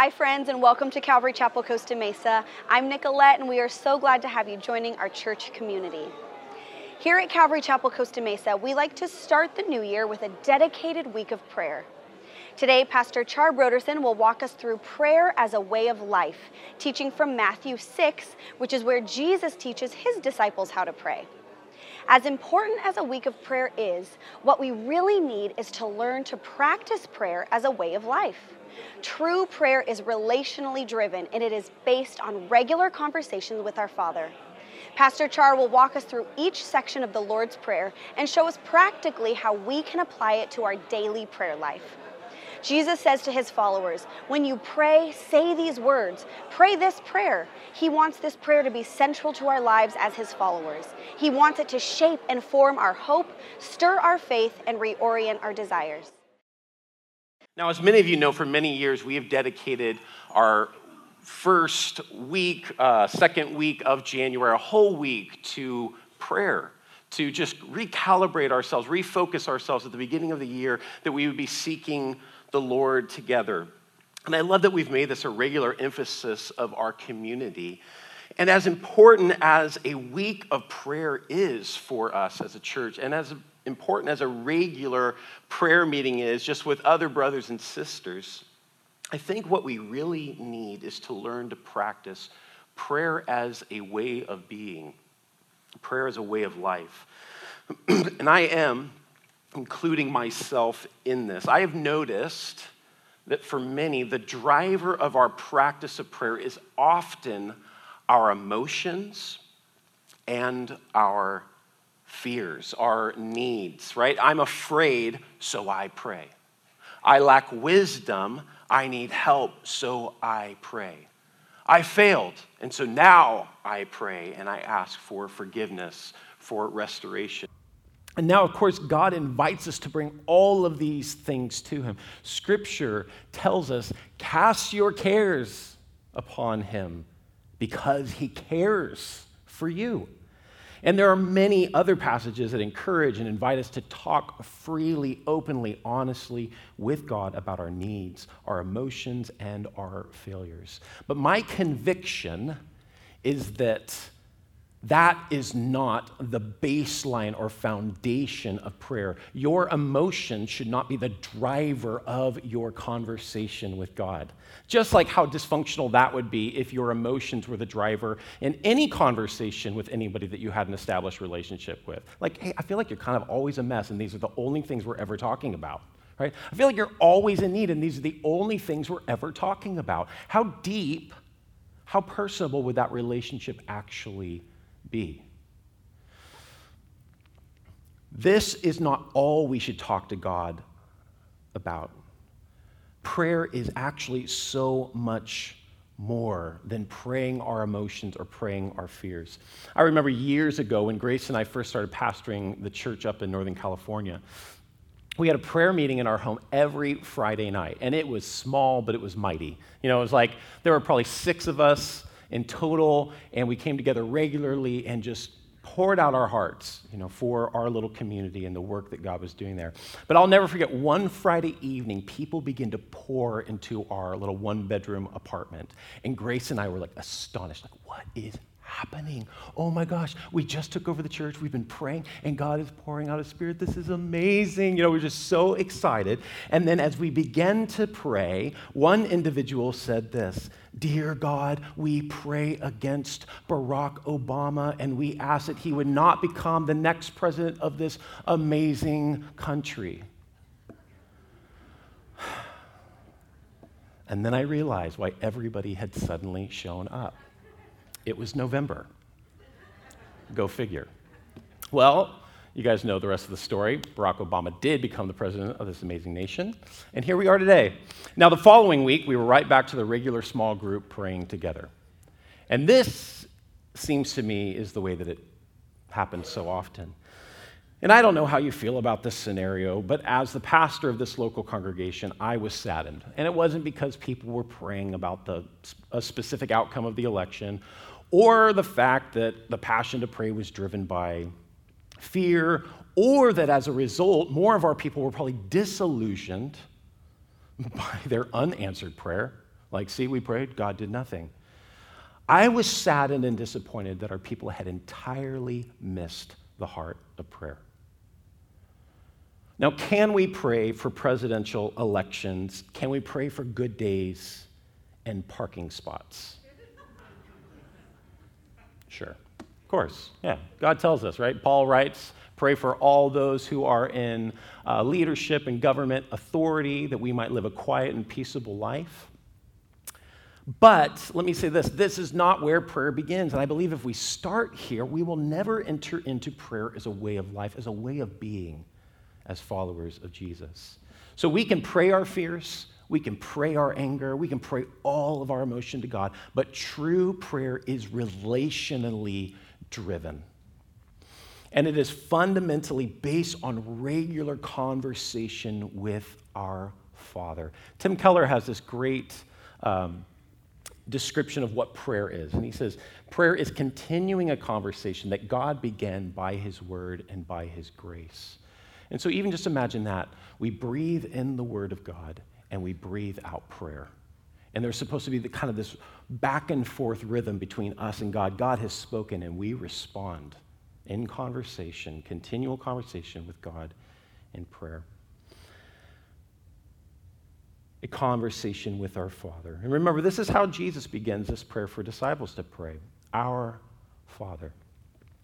Hi, friends, and welcome to Calvary Chapel Costa Mesa. I'm Nicolette, and we are so glad to have you joining our church community. Here at Calvary Chapel Costa Mesa, we like to start the new year with a dedicated week of prayer. Today, Pastor Char Brodersen will walk us through prayer as a way of life, teaching from Matthew 6, which is where Jesus teaches his disciples how to pray. As important as a week of prayer is, what we really need is to learn to practice prayer as a way of life. True prayer is relationally driven and it is based on regular conversations with our Father. Pastor Char will walk us through each section of the Lord's Prayer and show us practically how we can apply it to our daily prayer life. Jesus says to his followers, When you pray, say these words. Pray this prayer. He wants this prayer to be central to our lives as his followers. He wants it to shape and form our hope, stir our faith, and reorient our desires. Now, as many of you know, for many years we have dedicated our first week, uh, second week of January, a whole week to prayer to just recalibrate ourselves, refocus ourselves at the beginning of the year, that we would be seeking the Lord together. And I love that we've made this a regular emphasis of our community. And as important as a week of prayer is for us as a church, and as important as a regular prayer meeting is just with other brothers and sisters, I think what we really need is to learn to practice prayer as a way of being, prayer as a way of life. and I am including myself in this. I have noticed that for many, the driver of our practice of prayer is often our emotions and our fears, our needs, right? I'm afraid, so I pray. I lack wisdom, I need help, so I pray. I failed, and so now I pray and I ask for forgiveness, for restoration. And now, of course, God invites us to bring all of these things to Him. Scripture tells us, cast your cares upon Him because He cares for you. And there are many other passages that encourage and invite us to talk freely, openly, honestly with God about our needs, our emotions, and our failures. But my conviction is that that is not the baseline or foundation of prayer. Your emotion should not be the driver of your conversation with God. Just like how dysfunctional that would be if your emotions were the driver in any conversation with anybody that you had an established relationship with. Like, hey, I feel like you're kind of always a mess, and these are the only things we're ever talking about. Right? I feel like you're always in need, and these are the only things we're ever talking about. How deep, how personable would that relationship actually be. This is not all we should talk to God about. Prayer is actually so much more than praying our emotions or praying our fears. I remember years ago when Grace and I first started pastoring the church up in Northern California, we had a prayer meeting in our home every Friday night, and it was small, but it was mighty. You know, it was like there were probably six of us in total, and we came together regularly and just poured out our hearts, you know, for our little community and the work that God was doing there. But I'll never forget one Friday evening, people began to pour into our little one-bedroom apartment, and Grace and I were like astonished, like, what is happening? Oh my gosh, we just took over the church. We've been praying, and God is pouring out His Spirit. This is amazing. You know, we're just so excited. And then as we began to pray, one individual said this Dear God, we pray against Barack Obama, and we ask that he would not become the next president of this amazing country. And then I realized why everybody had suddenly shown up. It was November. Go figure. Well, you guys know the rest of the story. Barack Obama did become the president of this amazing nation. And here we are today. Now, the following week, we were right back to the regular small group praying together. And this seems to me is the way that it happens so often. And I don't know how you feel about this scenario, but as the pastor of this local congregation, I was saddened. And it wasn't because people were praying about the, a specific outcome of the election or the fact that the passion to pray was driven by fear, or that as a result, more of our people were probably disillusioned by their unanswered prayer. Like, see, we prayed, God did nothing. I was saddened and disappointed that our people had entirely missed the heart of prayer. Now, can we pray for presidential elections? Can we pray for good days and parking spots? Sure. Of course. Yeah. God tells us, right? Paul writes, pray for all those who are in uh, leadership and government authority that we might live a quiet and peaceable life. But let me say this this is not where prayer begins. And I believe if we start here, we will never enter into prayer as a way of life, as a way of being as followers of Jesus. So we can pray our fears, we can pray our anger, we can pray all of our emotion to God, but true prayer is relationally driven. And it is fundamentally based on regular conversation with our Father. Tim Keller has this great um, description of what prayer is. And he says, Prayer is continuing a conversation that God began by His Word and by His grace. And so, even just imagine that. We breathe in the Word of God and we breathe out prayer. And there's supposed to be the, kind of this back and forth rhythm between us and God. God has spoken and we respond in conversation, continual conversation with God in prayer. A conversation with our Father. And remember, this is how Jesus begins this prayer for disciples to pray Our Father.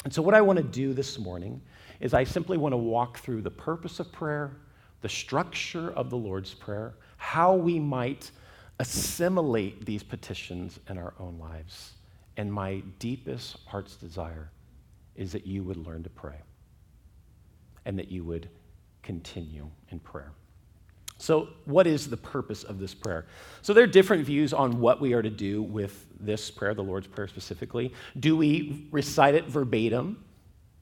And so, what I want to do this morning is I simply want to walk through the purpose of prayer, the structure of the Lord's Prayer, how we might assimilate these petitions in our own lives. And my deepest heart's desire is that you would learn to pray and that you would continue in prayer. So, what is the purpose of this prayer? So, there are different views on what we are to do with this prayer, the Lord's Prayer specifically. Do we recite it verbatim?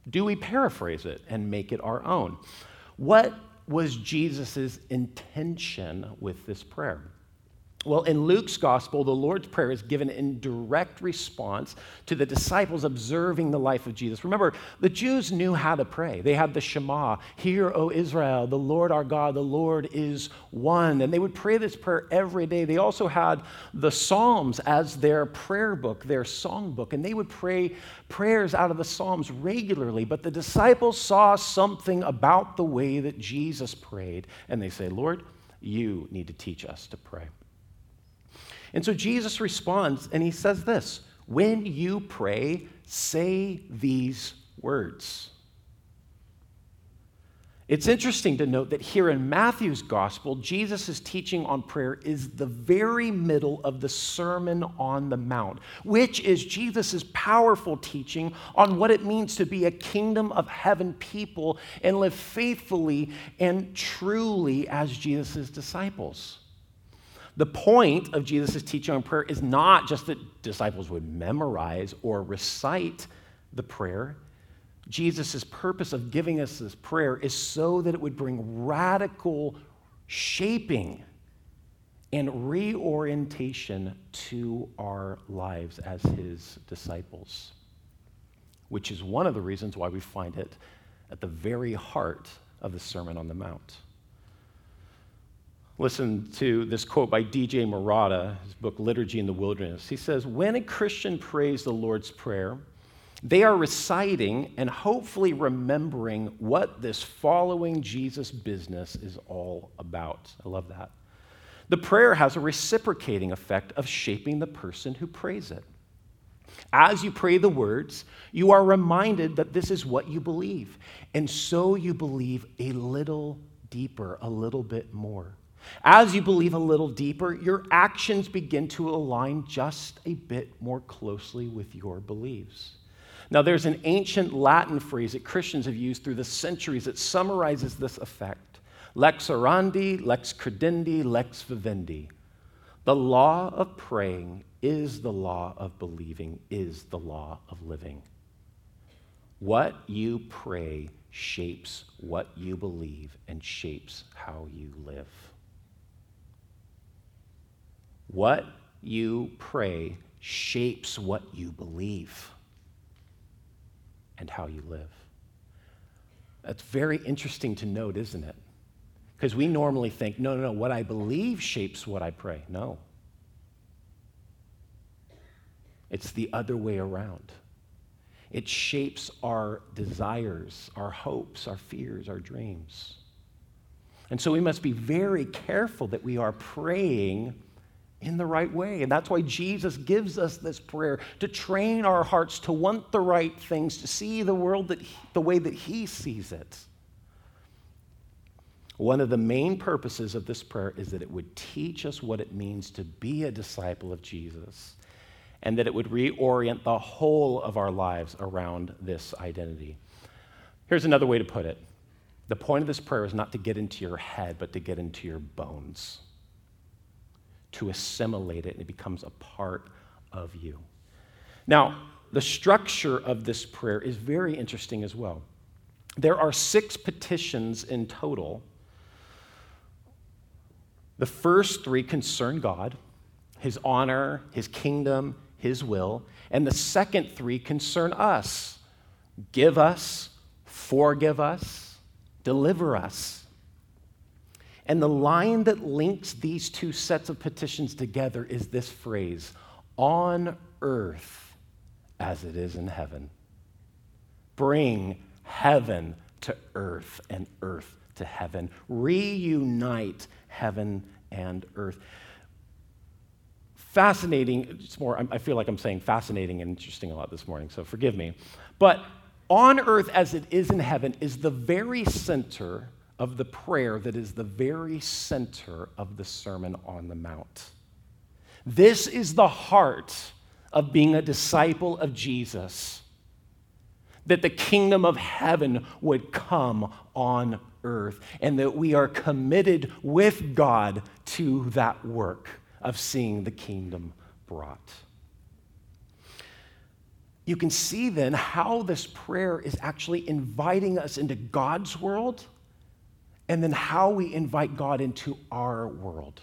Do we paraphrase it and make it our own? What was Jesus' intention with this prayer? Well, in Luke's gospel, the Lord's Prayer is given in direct response to the disciples observing the life of Jesus. Remember, the Jews knew how to pray. They had the Shema, Hear, O Israel, the Lord our God, the Lord is one. And they would pray this prayer every day. They also had the Psalms as their prayer book, their song book, and they would pray prayers out of the Psalms regularly. But the disciples saw something about the way that Jesus prayed, and they say, Lord, you need to teach us to pray. And so Jesus responds and he says this When you pray, say these words. It's interesting to note that here in Matthew's gospel, Jesus' teaching on prayer is the very middle of the Sermon on the Mount, which is Jesus' powerful teaching on what it means to be a kingdom of heaven people and live faithfully and truly as Jesus' disciples. The point of Jesus' teaching on prayer is not just that disciples would memorize or recite the prayer. Jesus' purpose of giving us this prayer is so that it would bring radical shaping and reorientation to our lives as his disciples, which is one of the reasons why we find it at the very heart of the Sermon on the Mount. Listen to this quote by D.J. Murata, his book Liturgy in the Wilderness. He says, When a Christian prays the Lord's Prayer, they are reciting and hopefully remembering what this following Jesus business is all about. I love that. The prayer has a reciprocating effect of shaping the person who prays it. As you pray the words, you are reminded that this is what you believe. And so you believe a little deeper, a little bit more. As you believe a little deeper, your actions begin to align just a bit more closely with your beliefs. Now, there's an ancient Latin phrase that Christians have used through the centuries that summarizes this effect lex orandi, lex credendi, lex vivendi. The law of praying is the law of believing, is the law of living. What you pray shapes what you believe and shapes how you live. What you pray shapes what you believe and how you live. That's very interesting to note, isn't it? Because we normally think, no, no, no, what I believe shapes what I pray. No. it's the other way around. It shapes our desires, our hopes, our fears, our dreams. And so we must be very careful that we are praying in the right way. And that's why Jesus gives us this prayer to train our hearts to want the right things, to see the world that he, the way that He sees it. One of the main purposes of this prayer is that it would teach us what it means to be a disciple of Jesus and that it would reorient the whole of our lives around this identity. Here's another way to put it the point of this prayer is not to get into your head, but to get into your bones to assimilate it, and it becomes a part of you. Now, the structure of this prayer is very interesting as well. There are six petitions in total. The first three concern God, His honor, His kingdom, His will. And the second three concern us give us, forgive us, deliver us. And the line that links these two sets of petitions together is this phrase on earth as it is in heaven. Bring heaven to earth and earth to heaven. Reunite heaven and earth. Fascinating, it's more, I feel like I'm saying fascinating and interesting a lot this morning, so forgive me. But on earth as it is in heaven is the very center of the prayer that is the very center of the Sermon on the Mount. This is the heart of being a disciple of Jesus that the kingdom of heaven would come on earth, and that we are committed with God to that work of seeing the kingdom brought. You can see then how this prayer is actually inviting us into God's world and then how we invite God into our world.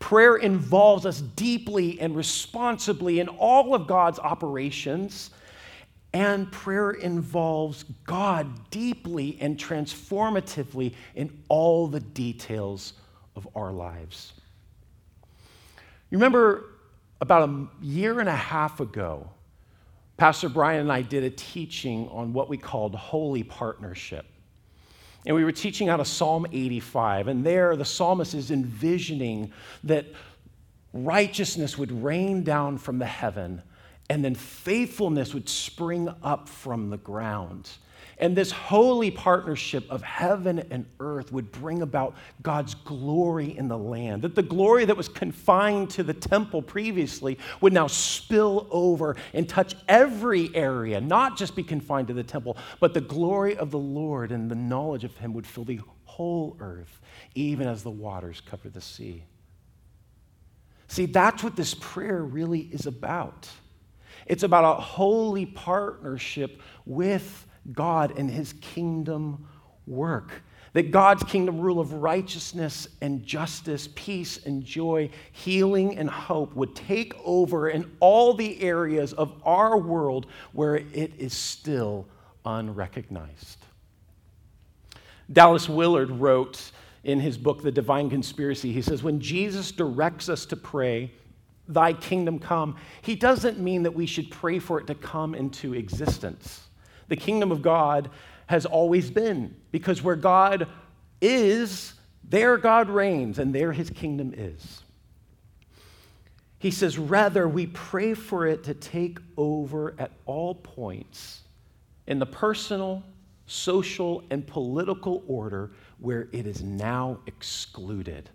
Prayer involves us deeply and responsibly in all of God's operations, and prayer involves God deeply and transformatively in all the details of our lives. You remember about a year and a half ago, Pastor Brian and I did a teaching on what we called holy partnership. And we were teaching out of Psalm 85, and there the psalmist is envisioning that righteousness would rain down from the heaven, and then faithfulness would spring up from the ground. And this holy partnership of heaven and earth would bring about God's glory in the land. That the glory that was confined to the temple previously would now spill over and touch every area, not just be confined to the temple, but the glory of the Lord and the knowledge of Him would fill the whole earth, even as the waters cover the sea. See, that's what this prayer really is about. It's about a holy partnership with God and his kingdom work. That God's kingdom rule of righteousness and justice, peace and joy, healing and hope would take over in all the areas of our world where it is still unrecognized. Dallas Willard wrote in his book, The Divine Conspiracy, he says, When Jesus directs us to pray, Thy kingdom come, he doesn't mean that we should pray for it to come into existence the kingdom of God has always been. Because where God is, there God reigns, and there his kingdom is. He says, rather, we pray for it to take over at all points in the personal, social, and political order where it is now excluded,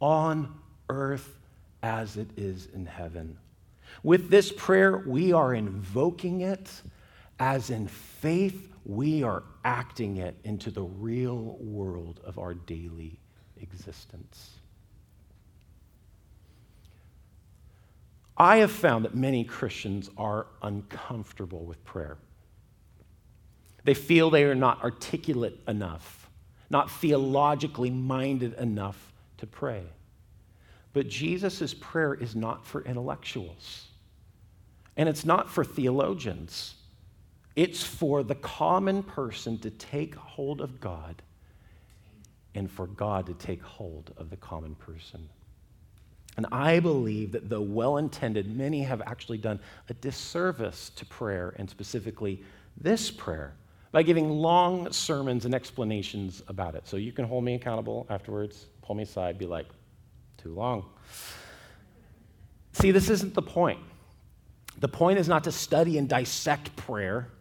on earth as it is in heaven. With this prayer, we are invoking it as in faith, we are acting it into the real world of our daily existence. I have found that many Christians are uncomfortable with prayer. They feel they are not articulate enough, not theologically minded enough to pray. But Jesus' prayer is not for intellectuals, and it's not for theologians. It's for the common person to take hold of God and for God to take hold of the common person. And I believe that though well intended, many have actually done a disservice to prayer, and specifically this prayer, by giving long sermons and explanations about it. So you can hold me accountable afterwards, pull me aside, be like, too long. See, this isn't the point. The point is not to study and dissect prayer,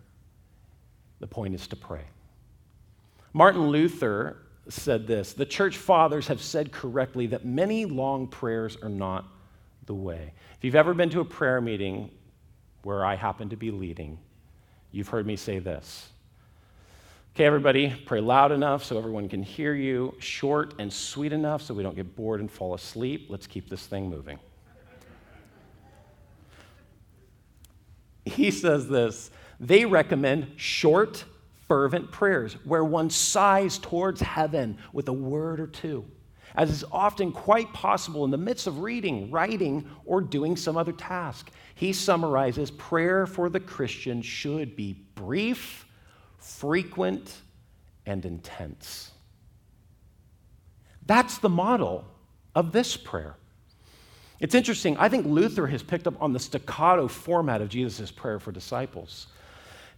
the point is to pray. Martin Luther said this The church fathers have said correctly that many long prayers are not the way. If you've ever been to a prayer meeting where I happen to be leading, you've heard me say this. Okay, everybody, pray loud enough so everyone can hear you, short and sweet enough so we don't get bored and fall asleep. Let's keep this thing moving. He says this they recommend short, fervent prayers where one sighs towards heaven with a word or two, as is often quite possible in the midst of reading, writing, or doing some other task. He summarizes prayer for the Christian should be brief, frequent, and intense. That's the model of this prayer. It's interesting. I think Luther has picked up on the staccato format of Jesus' prayer for disciples.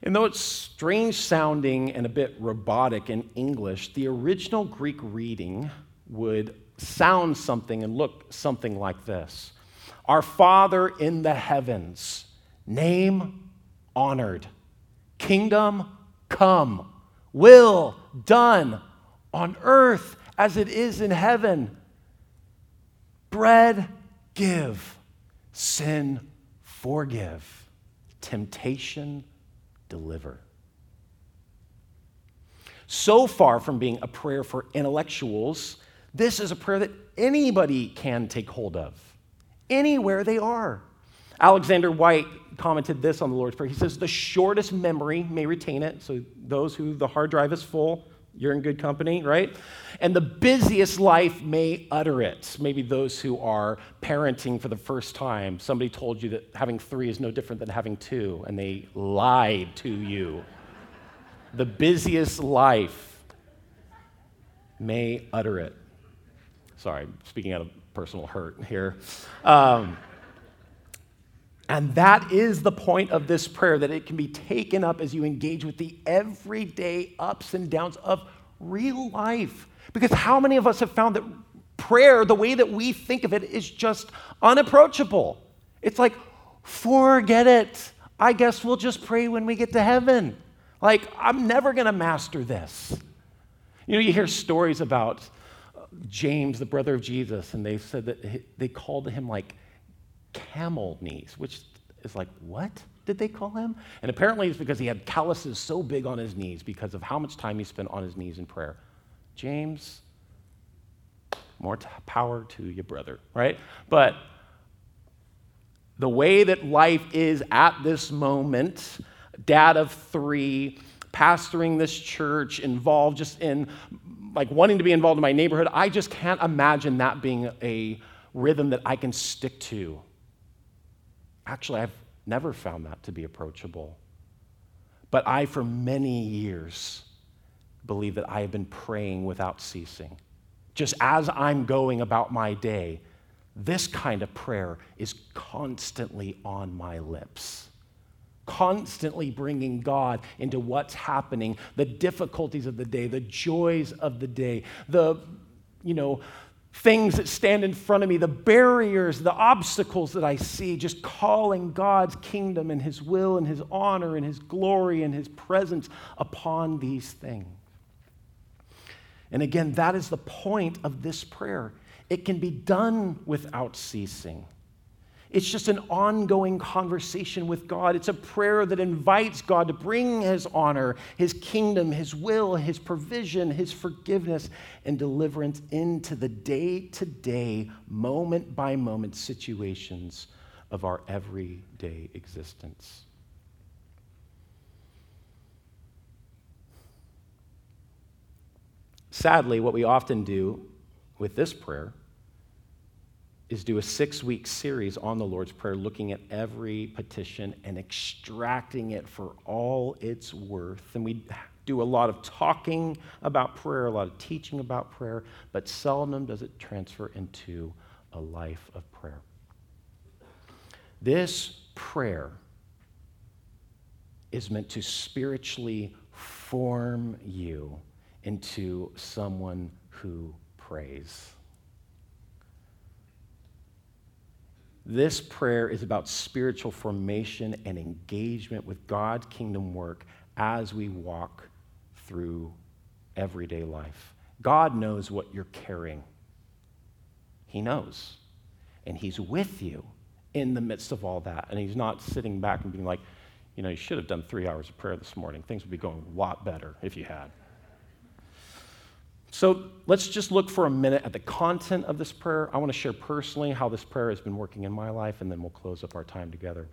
And though it's strange sounding and a bit robotic in English, the original Greek reading would sound something and look something like this. Our Father in the heavens, name honored, kingdom come, will done on earth as it is in heaven. Bread give, sin forgive, temptation deliver. So far from being a prayer for intellectuals, this is a prayer that anybody can take hold of, anywhere they are. Alexander Whyte commented this on the Lord's Prayer. He says, The shortest memory may retain it. So, those who the hard drive is full, you're in good company, right? And the busiest life may utter it. Maybe those who are parenting for the first time, somebody told you that having three is no different than having two, and they lied to you. the busiest life may utter it. Sorry, speaking out of personal hurt here. Um, and that is the point of this prayer that it can be taken up as you engage with the everyday ups and downs of real life. Because how many of us have found that prayer, the way that we think of it, is just unapproachable? It's like, forget it. I guess we'll just pray when we get to heaven. Like, I'm never going to master this. You know, you hear stories about uh, James, the brother of Jesus, and they said that they called him like camel knees, which is like, what did they call him? And apparently it's because he had calluses so big on his knees because of how much time he spent on his knees in prayer. James, more t- power to your brother, right? But the way that life is at this moment, dad of three, pastoring this church, involved just in like wanting to be involved in my neighborhood, I just can't imagine that being a rhythm that I can stick to Actually, I've never found that to be approachable. But I, for many years, believe that I have been praying without ceasing. Just as I'm going about my day, this kind of prayer is constantly on my lips. Constantly bringing God into what's happening, the difficulties of the day, the joys of the day, the, you know, things that stand in front of me, the barriers, the obstacles that I see, just calling God's kingdom and His will and His honor and His glory and His presence upon these things. And again, that is the point of this prayer. It can be done without ceasing. It's just an ongoing conversation with God. It's a prayer that invites God to bring His honor, His kingdom, His will, His provision, His forgiveness, and deliverance into the day to day, moment by moment situations of our everyday existence. Sadly, what we often do with this prayer is do a six week series on the Lord's Prayer, looking at every petition and extracting it for all its worth. And we do a lot of talking about prayer, a lot of teaching about prayer, but seldom does it transfer into a life of prayer. This prayer is meant to spiritually form you into someone who prays. This prayer is about spiritual formation and engagement with God's kingdom work as we walk through everyday life. God knows what you're carrying, He knows. And He's with you in the midst of all that. And He's not sitting back and being like, you know, you should have done three hours of prayer this morning. Things would be going a lot better if you had. So let's just look for a minute at the content of this prayer. I want to share personally how this prayer has been working in my life, and then we'll close up our time together.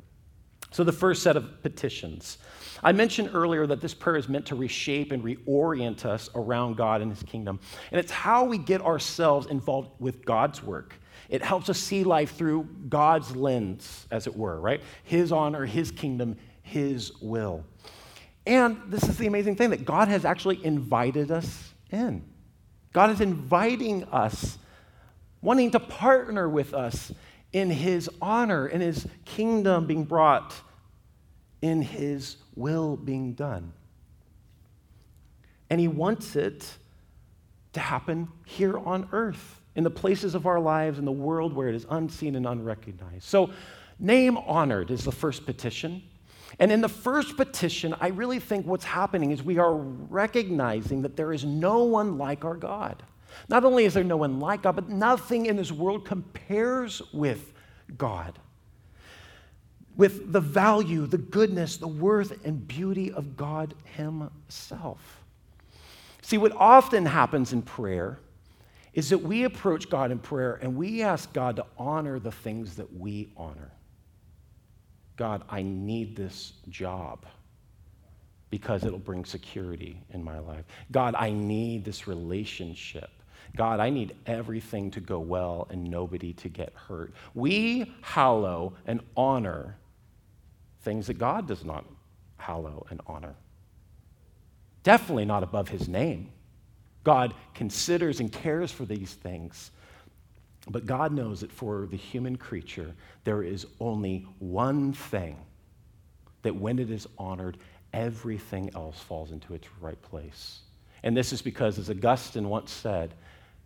So, the first set of petitions. I mentioned earlier that this prayer is meant to reshape and reorient us around God and His kingdom. And it's how we get ourselves involved with God's work. It helps us see life through God's lens, as it were, right? His honor, His kingdom, His will. And this is the amazing thing that God has actually invited us in. God is inviting us, wanting to partner with us in His honor, in His kingdom being brought, in His will being done. And He wants it to happen here on earth, in the places of our lives, in the world where it is unseen and unrecognized. So, name honored is the first petition. And in the first petition, I really think what's happening is we are recognizing that there is no one like our God. Not only is there no one like God, but nothing in this world compares with God. With the value, the goodness, the worth, and beauty of God Himself. See, what often happens in prayer is that we approach God in prayer and we ask God to honor the things that we honor. God, I need this job because it'll bring security in my life. God, I need this relationship. God, I need everything to go well and nobody to get hurt. We hallow and honor things that God does not hallow and honor. Definitely not above his name. God considers and cares for these things. But God knows that for the human creature, there is only one thing that when it is honored, everything else falls into its right place. And this is because, as Augustine once said,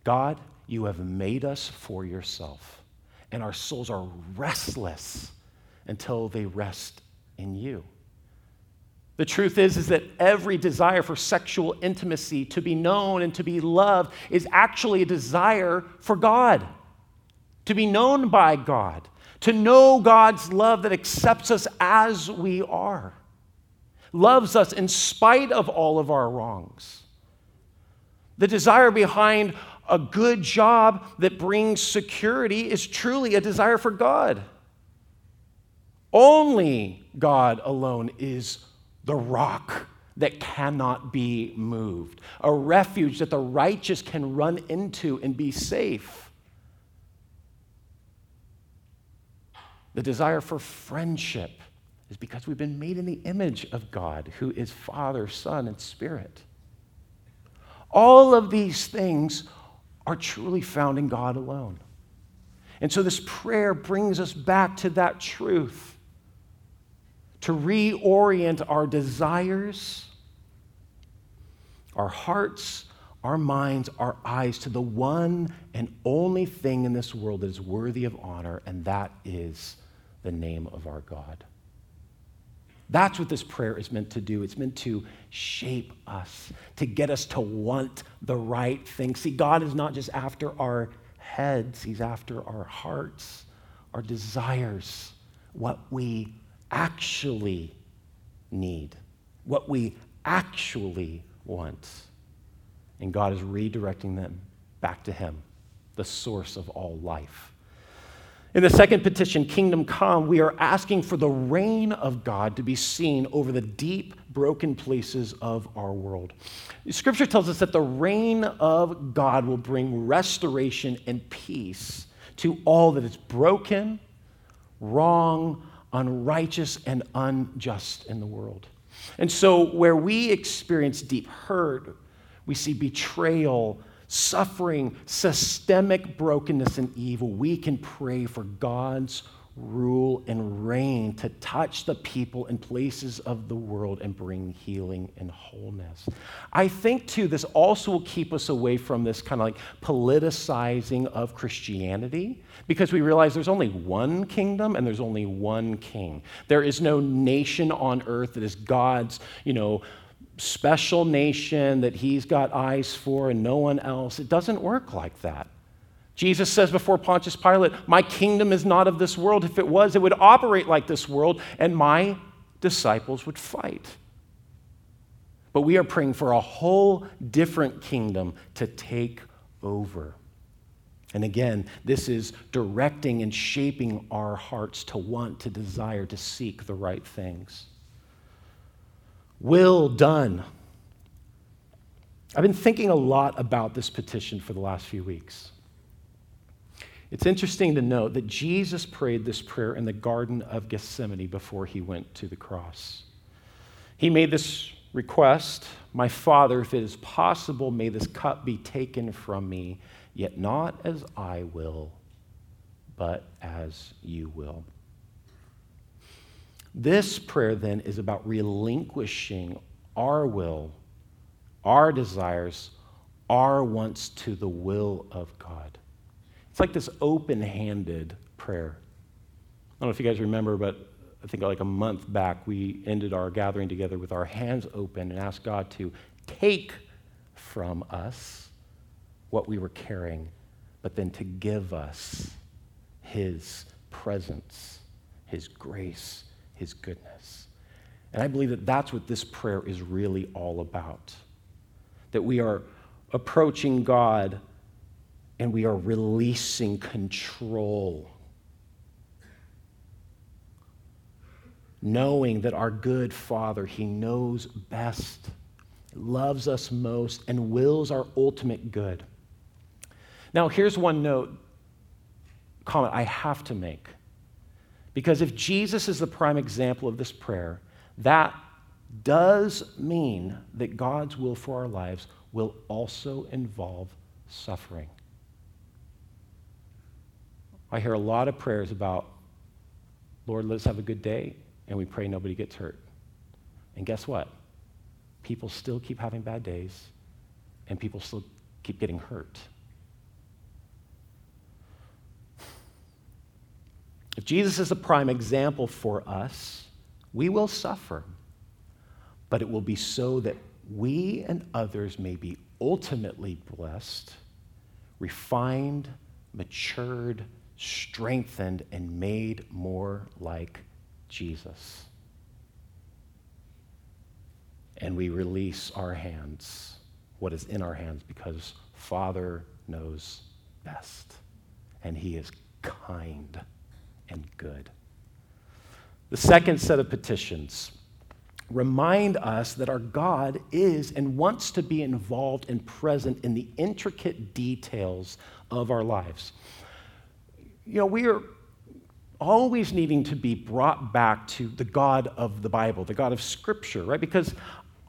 God, you have made us for yourself, and our souls are restless until they rest in you. The truth is, is that every desire for sexual intimacy, to be known and to be loved, is actually a desire for God to be known by God, to know God's love that accepts us as we are, loves us in spite of all of our wrongs. The desire behind a good job that brings security is truly a desire for God. Only God alone is the rock that cannot be moved, a refuge that the righteous can run into and be safe. The desire for friendship is because we've been made in the image of God, who is Father, Son, and Spirit. All of these things are truly found in God alone. And so this prayer brings us back to that truth to reorient our desires, our hearts, our minds, our eyes to the one and only thing in this world that is worthy of honor, and that is the name of our God. That's what this prayer is meant to do. It's meant to shape us, to get us to want the right thing. See, God is not just after our heads, He's after our hearts, our desires, what we actually need, what we actually want. And God is redirecting them back to Him, the source of all life. In the second petition, Kingdom Come, we are asking for the reign of God to be seen over the deep, broken places of our world. Scripture tells us that the reign of God will bring restoration and peace to all that is broken, wrong, unrighteous, and unjust in the world. And so, where we experience deep hurt, we see betrayal, suffering, systemic brokenness, and evil, we can pray for God's rule and reign to touch the people and places of the world and bring healing and wholeness. I think, too, this also will keep us away from this kind of like politicizing of Christianity because we realize there's only one kingdom and there's only one king. There is no nation on earth that is God's, you know, special nation that he's got eyes for and no one else. It doesn't work like that. Jesus says before Pontius Pilate, My kingdom is not of this world. If it was, it would operate like this world, and my disciples would fight. But we are praying for a whole different kingdom to take over. And again, this is directing and shaping our hearts to want, to desire, to seek the right things. Will done. I've been thinking a lot about this petition for the last few weeks. It's interesting to note that Jesus prayed this prayer in the Garden of Gethsemane before he went to the cross. He made this request My Father, if it is possible, may this cup be taken from me, yet not as I will, but as you will. This prayer then is about relinquishing our will, our desires, our wants to the will of God. It's like this open handed prayer. I don't know if you guys remember, but I think like a month back, we ended our gathering together with our hands open and asked God to take from us what we were carrying, but then to give us His presence, His grace, His goodness. And I believe that that's what this prayer is really all about. That we are approaching God and we are releasing control. Knowing that our good Father, He knows best, loves us most, and wills our ultimate good. Now, here's one note, comment I have to make. Because if Jesus is the prime example of this prayer, that does mean that God's will for our lives will also involve suffering. I hear a lot of prayers about, Lord, let's have a good day, and we pray nobody gets hurt. And guess what? People still keep having bad days, and people still keep getting hurt. If Jesus is a prime example for us, we will suffer, but it will be so that we and others may be ultimately blessed, refined, matured, strengthened, and made more like Jesus. And we release our hands, what is in our hands, because Father knows best, and He is kind and good. The second set of petitions remind us that our God is and wants to be involved and present in the intricate details of our lives you know, we are always needing to be brought back to the God of the Bible, the God of Scripture, right? Because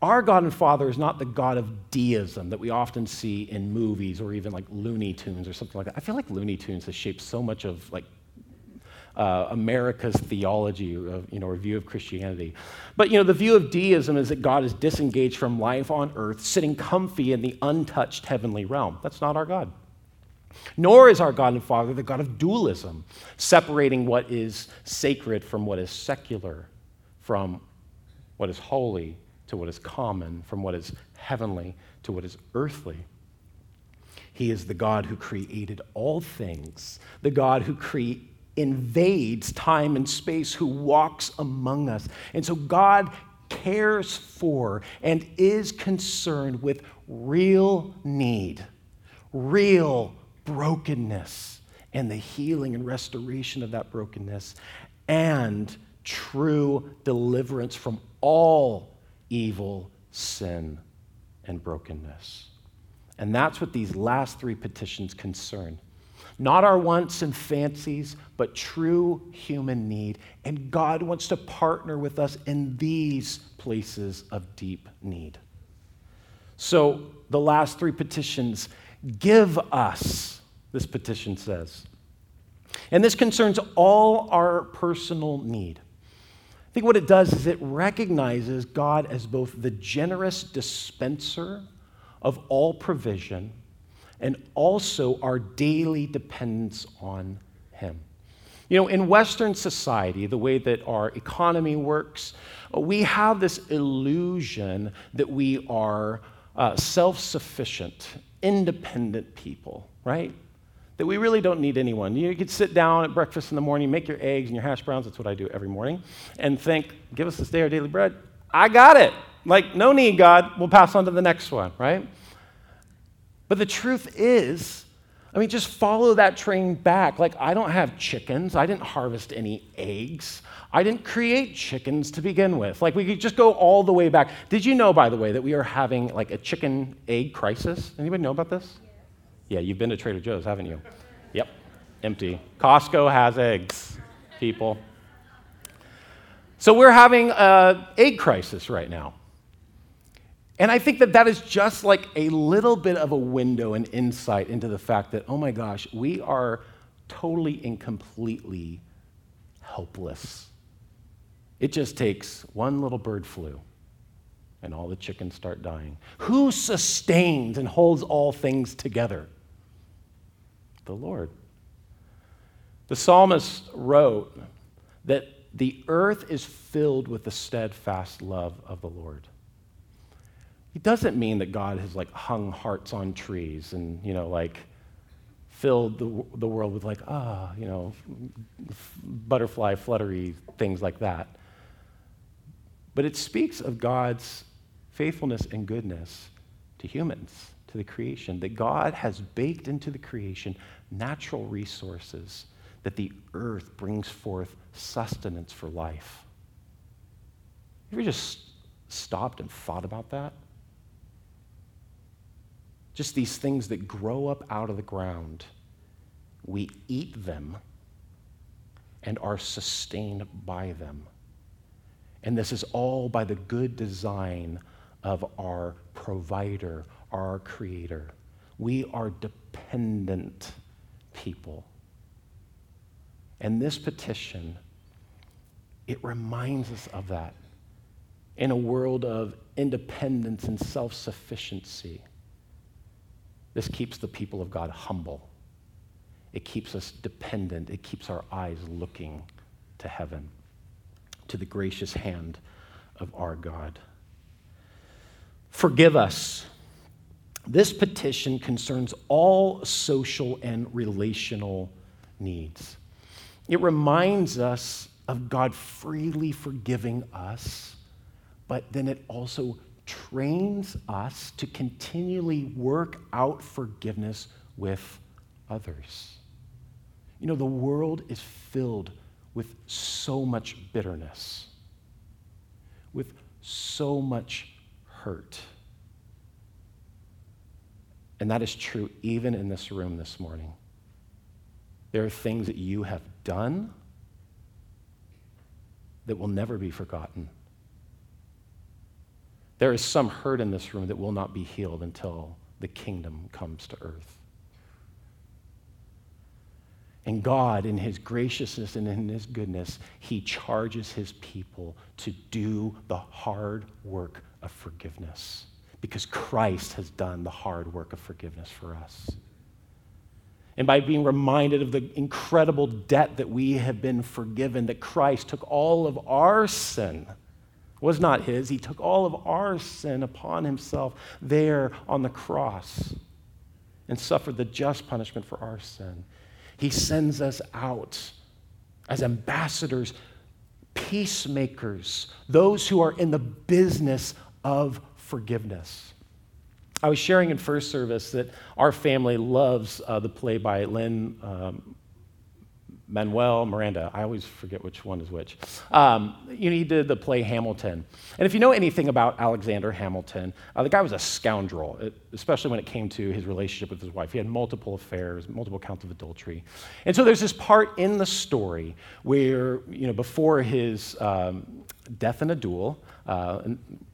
our God and Father is not the God of deism that we often see in movies or even like Looney Tunes or something like that. I feel like Looney Tunes has shaped so much of like uh, America's theology, of, you know, or view of Christianity. But you know, the view of deism is that God is disengaged from life on earth, sitting comfy in the untouched heavenly realm. That's not our God. Nor is our God and Father the God of dualism, separating what is sacred from what is secular, from what is holy to what is common, from what is heavenly to what is earthly. He is the God who created all things, the God who cre- invades time and space, who walks among us. And so God cares for and is concerned with real need, real brokenness and the healing and restoration of that brokenness and true deliverance from all evil, sin, and brokenness. And that's what these last three petitions concern. Not our wants and fancies, but true human need. And God wants to partner with us in these places of deep need. So, the last three petitions Give us, this petition says. And this concerns all our personal need. I think what it does is it recognizes God as both the generous dispenser of all provision and also our daily dependence on Him. You know, in Western society, the way that our economy works, we have this illusion that we are uh, self sufficient, independent people, right? That we really don't need anyone. You could sit down at breakfast in the morning, make your eggs and your hash browns, that's what I do every morning, and think, give us this day our daily bread. I got it. Like, no need, God. We'll pass on to the next one, right? But the truth is, I mean, just follow that train back. Like, I don't have chickens. I didn't harvest any eggs. I didn't create chickens to begin with. Like, we could just go all the way back. Did you know, by the way, that we are having like a chicken egg crisis? Anybody know about this? Yeah, you've been to Trader Joe's, haven't you? Yep, empty. Costco has eggs, people. So we're having an egg crisis right now. And I think that that is just like a little bit of a window and insight into the fact that, oh my gosh, we are totally and completely helpless. It just takes one little bird flu and all the chickens start dying. Who sustains and holds all things together? The Lord. The psalmist wrote that the earth is filled with the steadfast love of the Lord. It doesn't mean that God has like hung hearts on trees and, you know, like filled the, the world with like, ah, you know, butterfly fluttery things like that. But it speaks of God's faithfulness and goodness to humans, to the creation, that God has baked into the creation natural resources that the earth brings forth sustenance for life. Have you ever just stopped and thought about that? Just these things that grow up out of the ground. We eat them and are sustained by them. And this is all by the good design of our provider, our creator. We are dependent people. And this petition, it reminds us of that in a world of independence and self sufficiency. This keeps the people of God humble. It keeps us dependent. It keeps our eyes looking to heaven, to the gracious hand of our God. Forgive us. This petition concerns all social and relational needs. It reminds us of God freely forgiving us, but then it also trains us to continually work out forgiveness with others. You know, the world is filled with so much bitterness, with so much hurt. And that is true even in this room this morning. There are things that you have done that will never be forgotten. There is some hurt in this room that will not be healed until the kingdom comes to earth. And God, in His graciousness and in His goodness, He charges His people to do the hard work of forgiveness because Christ has done the hard work of forgiveness for us. And by being reminded of the incredible debt that we have been forgiven, that Christ took all of our sin was not his. He took all of our sin upon himself there on the cross and suffered the just punishment for our sin. He sends us out as ambassadors, peacemakers, those who are in the business of forgiveness. I was sharing in first service that our family loves uh, the play by Lin um, Manuel Miranda. I always forget which one is which. Um, you know, he did the play Hamilton. And if you know anything about Alexander Hamilton, uh, the guy was a scoundrel, especially when it came to his relationship with his wife. He had multiple affairs, multiple counts of adultery. And so there's this part in the story where, you know, before his um, death in a duel, uh,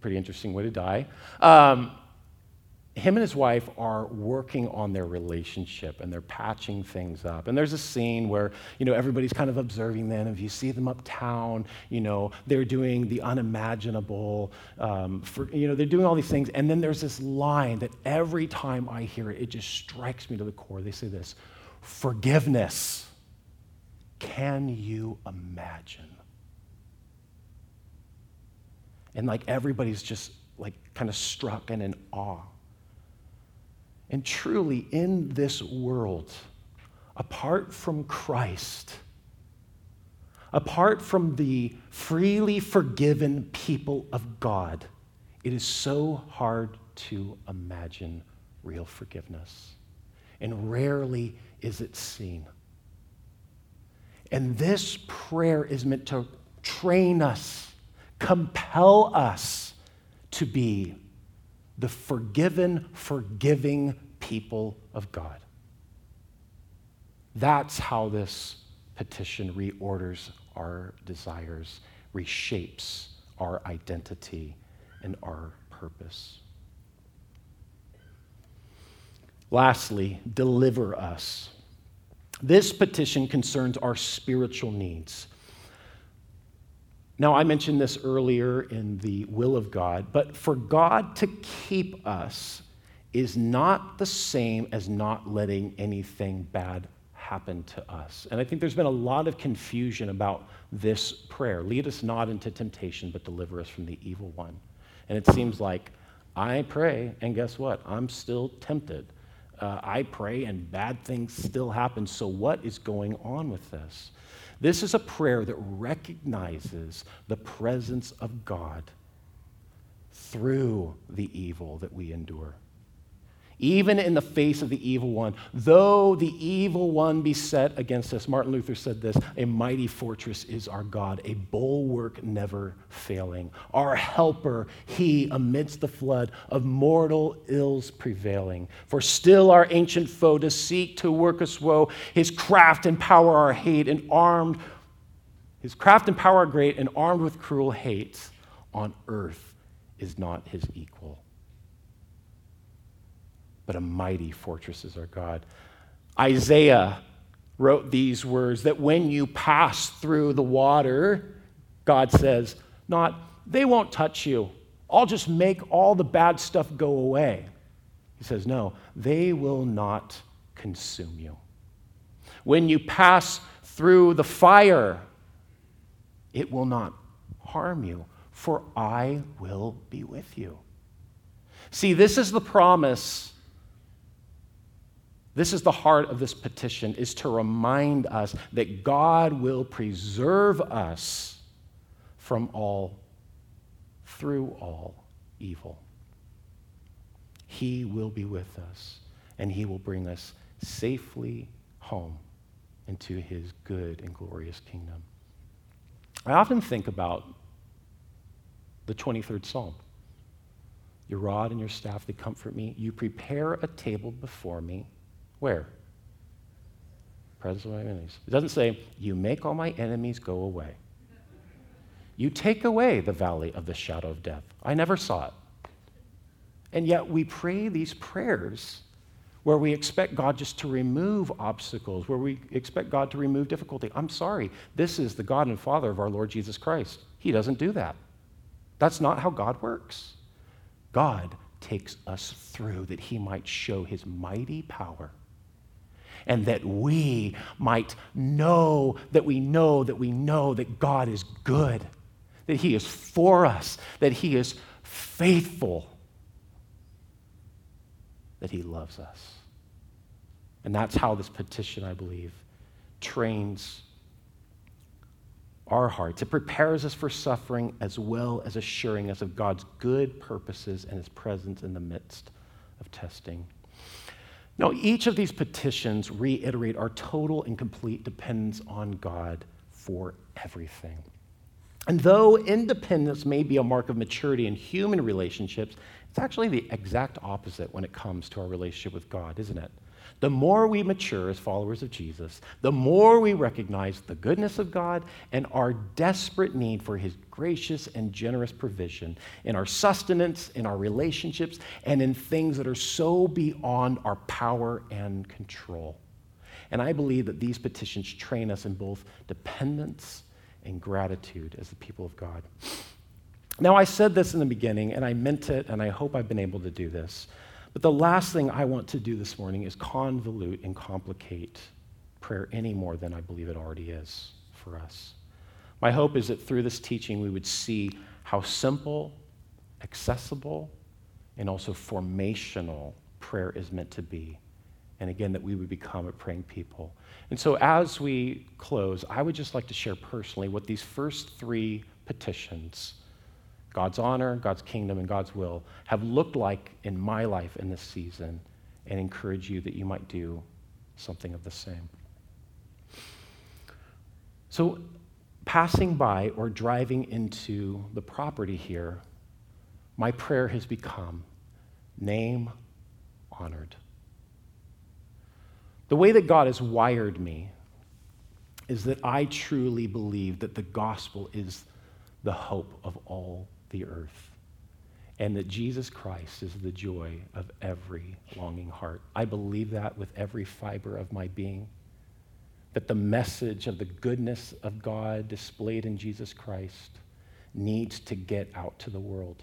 pretty interesting way to die, um, him and his wife are working on their relationship and they're patching things up. And there's a scene where, you know, everybody's kind of observing them. If you see them uptown, you know, they're doing the unimaginable, um, for, you know, they're doing all these things. And then there's this line that every time I hear it, it just strikes me to the core. They say this forgiveness. Can you imagine? And like everybody's just like kind of struck and in awe. And truly, in this world, apart from Christ, apart from the freely forgiven people of God, it is so hard to imagine real forgiveness. And rarely is it seen. And this prayer is meant to train us, compel us to be the forgiven, forgiving people of God. That's how this petition reorders our desires, reshapes our identity and our purpose. Lastly, deliver us. This petition concerns our spiritual needs. Now, I mentioned this earlier in the will of God, but for God to keep us is not the same as not letting anything bad happen to us. And I think there's been a lot of confusion about this prayer lead us not into temptation, but deliver us from the evil one. And it seems like I pray, and guess what? I'm still tempted. Uh, I pray, and bad things still happen. So, what is going on with this? This is a prayer that recognizes the presence of God through the evil that we endure. Even in the face of the evil one, though the evil one be set against us, Martin Luther said this a mighty fortress is our God, a bulwark never failing. Our helper, he amidst the flood of mortal ills prevailing. For still our ancient foe does seek to work us woe, his craft and power are hate, and armed, his craft and power are great, and armed with cruel hate on earth is not his equal but a mighty fortress is our God. Isaiah wrote these words that when you pass through the water, God says, not, they won't touch you. I'll just make all the bad stuff go away. He says, no, they will not consume you. When you pass through the fire, it will not harm you, for I will be with you. See, this is the promise this is the heart of this petition is to remind us that God will preserve us from all through all evil. He will be with us and he will bring us safely home into his good and glorious kingdom. I often think about the 23rd Psalm. Your rod and your staff, they comfort me. You prepare a table before me where? Presence of my enemies. It doesn't say, You make all my enemies go away. You take away the valley of the shadow of death. I never saw it. And yet we pray these prayers where we expect God just to remove obstacles, where we expect God to remove difficulty. I'm sorry, this is the God and Father of our Lord Jesus Christ. He doesn't do that. That's not how God works. God takes us through that he might show his mighty power and that we might know that we know that we know that God is good, that He is for us, that He is faithful, that He loves us. And that's how this petition, I believe, trains our hearts. It prepares us for suffering as well as assuring us of God's good purposes and His presence in the midst of testing. Now, each of these petitions reiterate our total and complete dependence on God for everything. And though independence may be a mark of maturity in human relationships, it's actually the exact opposite when it comes to our relationship with God, isn't it? The more we mature as followers of Jesus, the more we recognize the goodness of God and our desperate need for His gracious and generous provision in our sustenance, in our relationships, and in things that are so beyond our power and control. And I believe that these petitions train us in both dependence and gratitude as the people of God. Now, I said this in the beginning, and I meant it, and I hope I've been able to do this. But the last thing I want to do this morning is convolute and complicate prayer any more than I believe it already is for us. My hope is that through this teaching, we would see how simple, accessible, and also formational prayer is meant to be. And again, that we would become a praying people. And so, as we close, I would just like to share personally what these first three petitions God's honor, God's kingdom, and God's will have looked like in my life in this season and encourage you that you might do something of the same. So, passing by or driving into the property here, my prayer has become name honored. The way that God has wired me is that I truly believe that the gospel is the hope of all the earth, and that Jesus Christ is the joy of every longing heart. I believe that with every fiber of my being. That the message of the goodness of God displayed in Jesus Christ needs to get out to the world.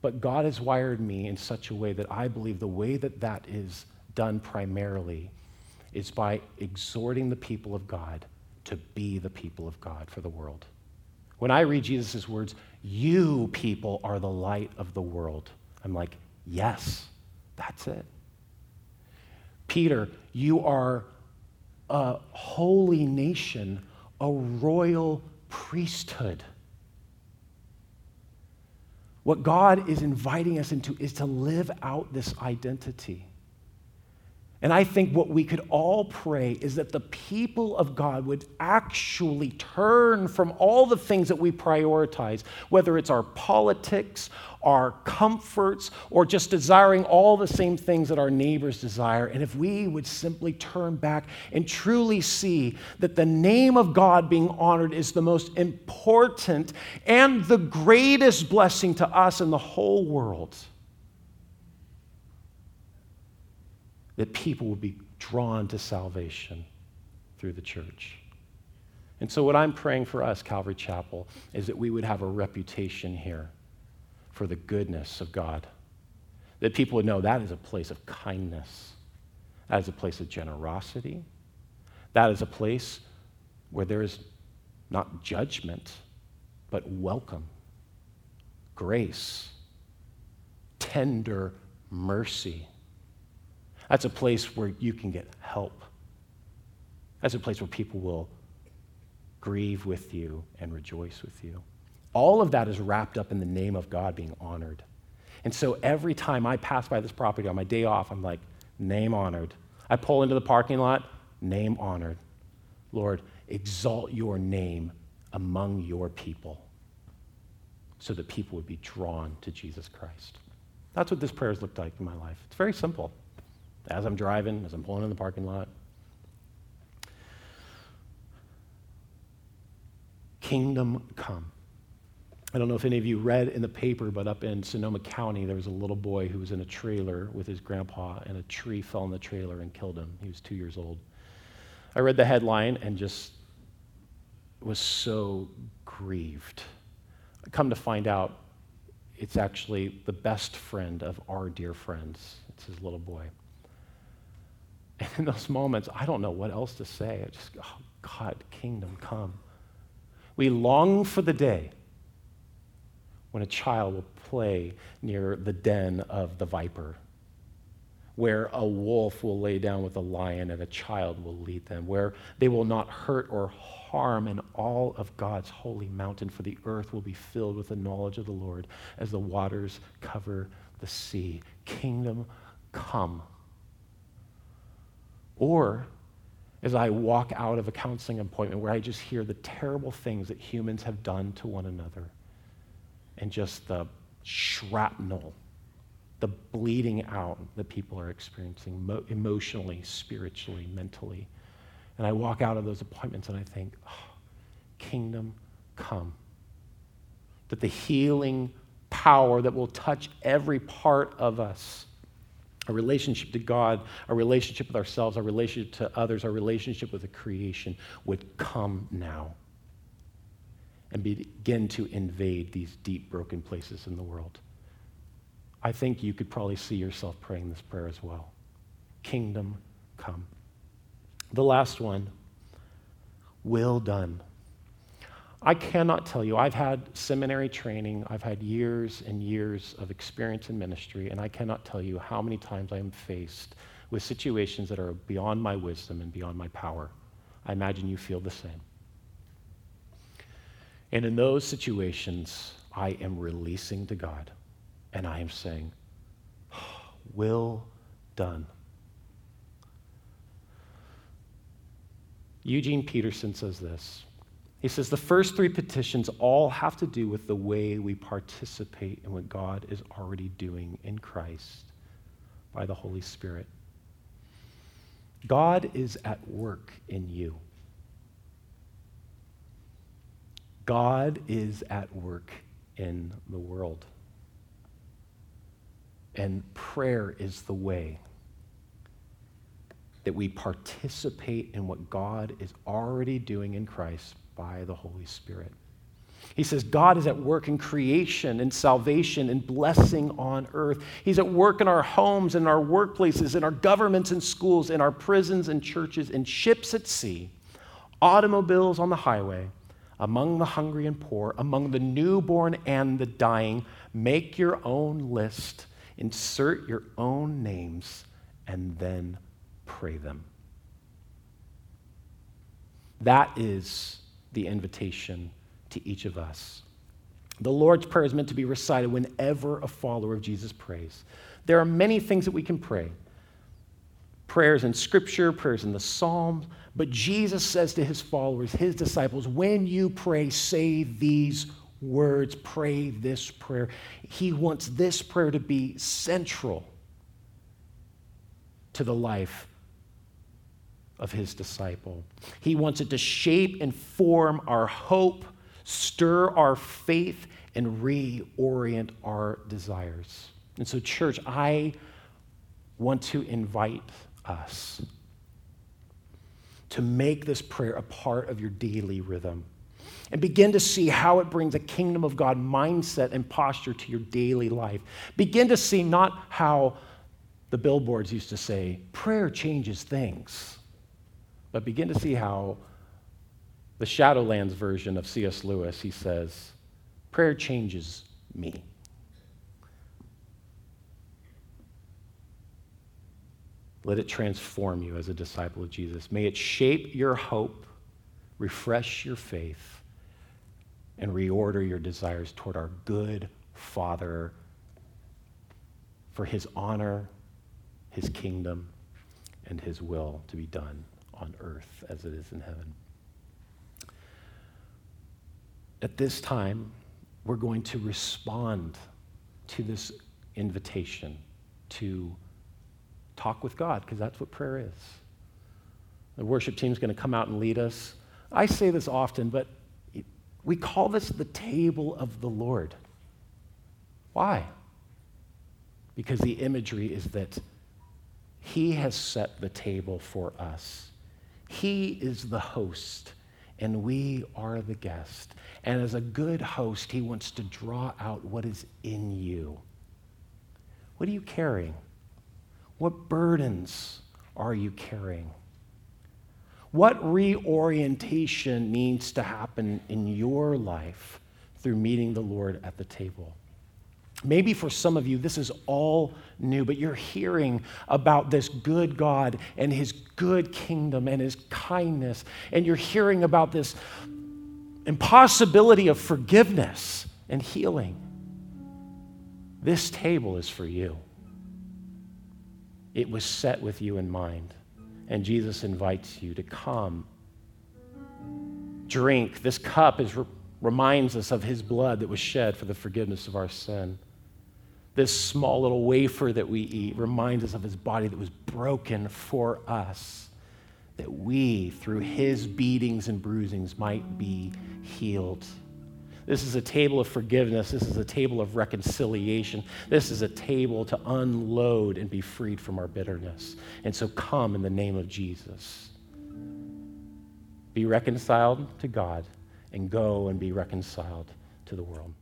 But God has wired me in such a way that I believe the way that that is done primarily is by exhorting the people of God to be the people of God for the world. When I read Jesus' words, you people are the light of the world, I'm like, yes, that's it. Peter, you are a holy nation, a royal priesthood. What God is inviting us into is to live out this identity. And I think what we could all pray is that the people of God would actually turn from all the things that we prioritize, whether it's our politics, our comforts, or just desiring all the same things that our neighbors desire. And if we would simply turn back and truly see that the name of God being honored is the most important and the greatest blessing to us in the whole world. That people would be drawn to salvation through the church. And so, what I'm praying for us, Calvary Chapel, is that we would have a reputation here for the goodness of God. That people would know that is a place of kindness, that is a place of generosity, that is a place where there is not judgment, but welcome, grace, tender mercy that's a place where you can get help. That's a place where people will grieve with you and rejoice with you. All of that is wrapped up in the name of God being honored. And so every time I pass by this property on my day off, I'm like, name honored. I pull into the parking lot, name honored. Lord, exalt your name among your people so that people would be drawn to Jesus Christ. That's what this prayer has looked like in my life. It's very simple as I'm driving, as I'm pulling in the parking lot. Kingdom come. I don't know if any of you read in the paper, but up in Sonoma County, there was a little boy who was in a trailer with his grandpa, and a tree fell in the trailer and killed him. He was two years old. I read the headline and just was so grieved. Come to find out, it's actually the best friend of our dear friends. It's his little boy. And in those moments, I don't know what else to say. I just, oh, God, kingdom come. We long for the day when a child will play near the den of the viper, where a wolf will lay down with a lion and a child will lead them, where they will not hurt or harm in all of God's holy mountain, for the earth will be filled with the knowledge of the Lord as the waters cover the sea. Kingdom come. Or as I walk out of a counseling appointment where I just hear the terrible things that humans have done to one another and just the shrapnel the bleeding out that people are experiencing mo- emotionally, spiritually, mentally. And I walk out of those appointments and I think, oh, kingdom come. That the healing power that will touch every part of us our relationship to God, our relationship with ourselves, our relationship to others, our relationship with the creation would come now and begin to invade these deep, broken places in the world. I think you could probably see yourself praying this prayer as well. Kingdom come. The last one, will done. I cannot tell you, I've had seminary training, I've had years and years of experience in ministry, and I cannot tell you how many times I am faced with situations that are beyond my wisdom and beyond my power. I imagine you feel the same. And in those situations, I am releasing to God and I am saying, Will done. Eugene Peterson says this. He says the first three petitions all have to do with the way we participate in what God is already doing in Christ by the Holy Spirit. God is at work in you. God is at work in the world. And prayer is the way that we participate in what God is already doing in Christ by the Holy Spirit. He says God is at work in creation and salvation and blessing on earth. He's at work in our homes, in our workplaces, in our governments and schools, in our prisons and churches, in ships at sea, automobiles on the highway, among the hungry and poor, among the newborn and the dying. Make your own list, insert your own names, and then pray them. That is the invitation to each of us. The Lord's Prayer is meant to be recited whenever a follower of Jesus prays. There are many things that we can pray prayers in Scripture, prayers in the Psalms, but Jesus says to his followers, his disciples, when you pray, say these words, pray this prayer. He wants this prayer to be central to the life of his disciple. He wants it to shape and form our hope, stir our faith, and reorient our desires. And so, church, I want to invite us to make this prayer a part of your daily rhythm and begin to see how it brings a kingdom of God mindset and posture to your daily life. Begin to see not how the billboards used to say, prayer changes things, but begin to see how the Shadowlands version of C.S. Lewis, he says, prayer changes me. Let it transform you as a disciple of Jesus. May it shape your hope, refresh your faith, and reorder your desires toward our good Father for his honor, his kingdom, and his will to be done on earth as it is in heaven. At this time, we're going to respond to this invitation to talk with God, because that's what prayer is. The worship team is going to come out and lead us. I say this often, but we call this the table of the Lord. Why? Because the imagery is that He has set the table for us. He is the host, and we are the guest. And as a good host, He wants to draw out what is in you. What are you carrying? What burdens are you carrying? What reorientation needs to happen in your life through meeting the Lord at the table? Maybe for some of you, this is all new, but you're hearing about this good God and his good kingdom and his kindness, and you're hearing about this impossibility of forgiveness and healing. This table is for you. It was set with you in mind. And Jesus invites you to come, drink. This cup is, reminds us of his blood that was shed for the forgiveness of our sin. This small little wafer that we eat reminds us of his body that was broken for us, that we, through his beatings and bruisings, might be healed. This is a table of forgiveness. This is a table of reconciliation. This is a table to unload and be freed from our bitterness. And so come in the name of Jesus. Be reconciled to God and go and be reconciled to the world.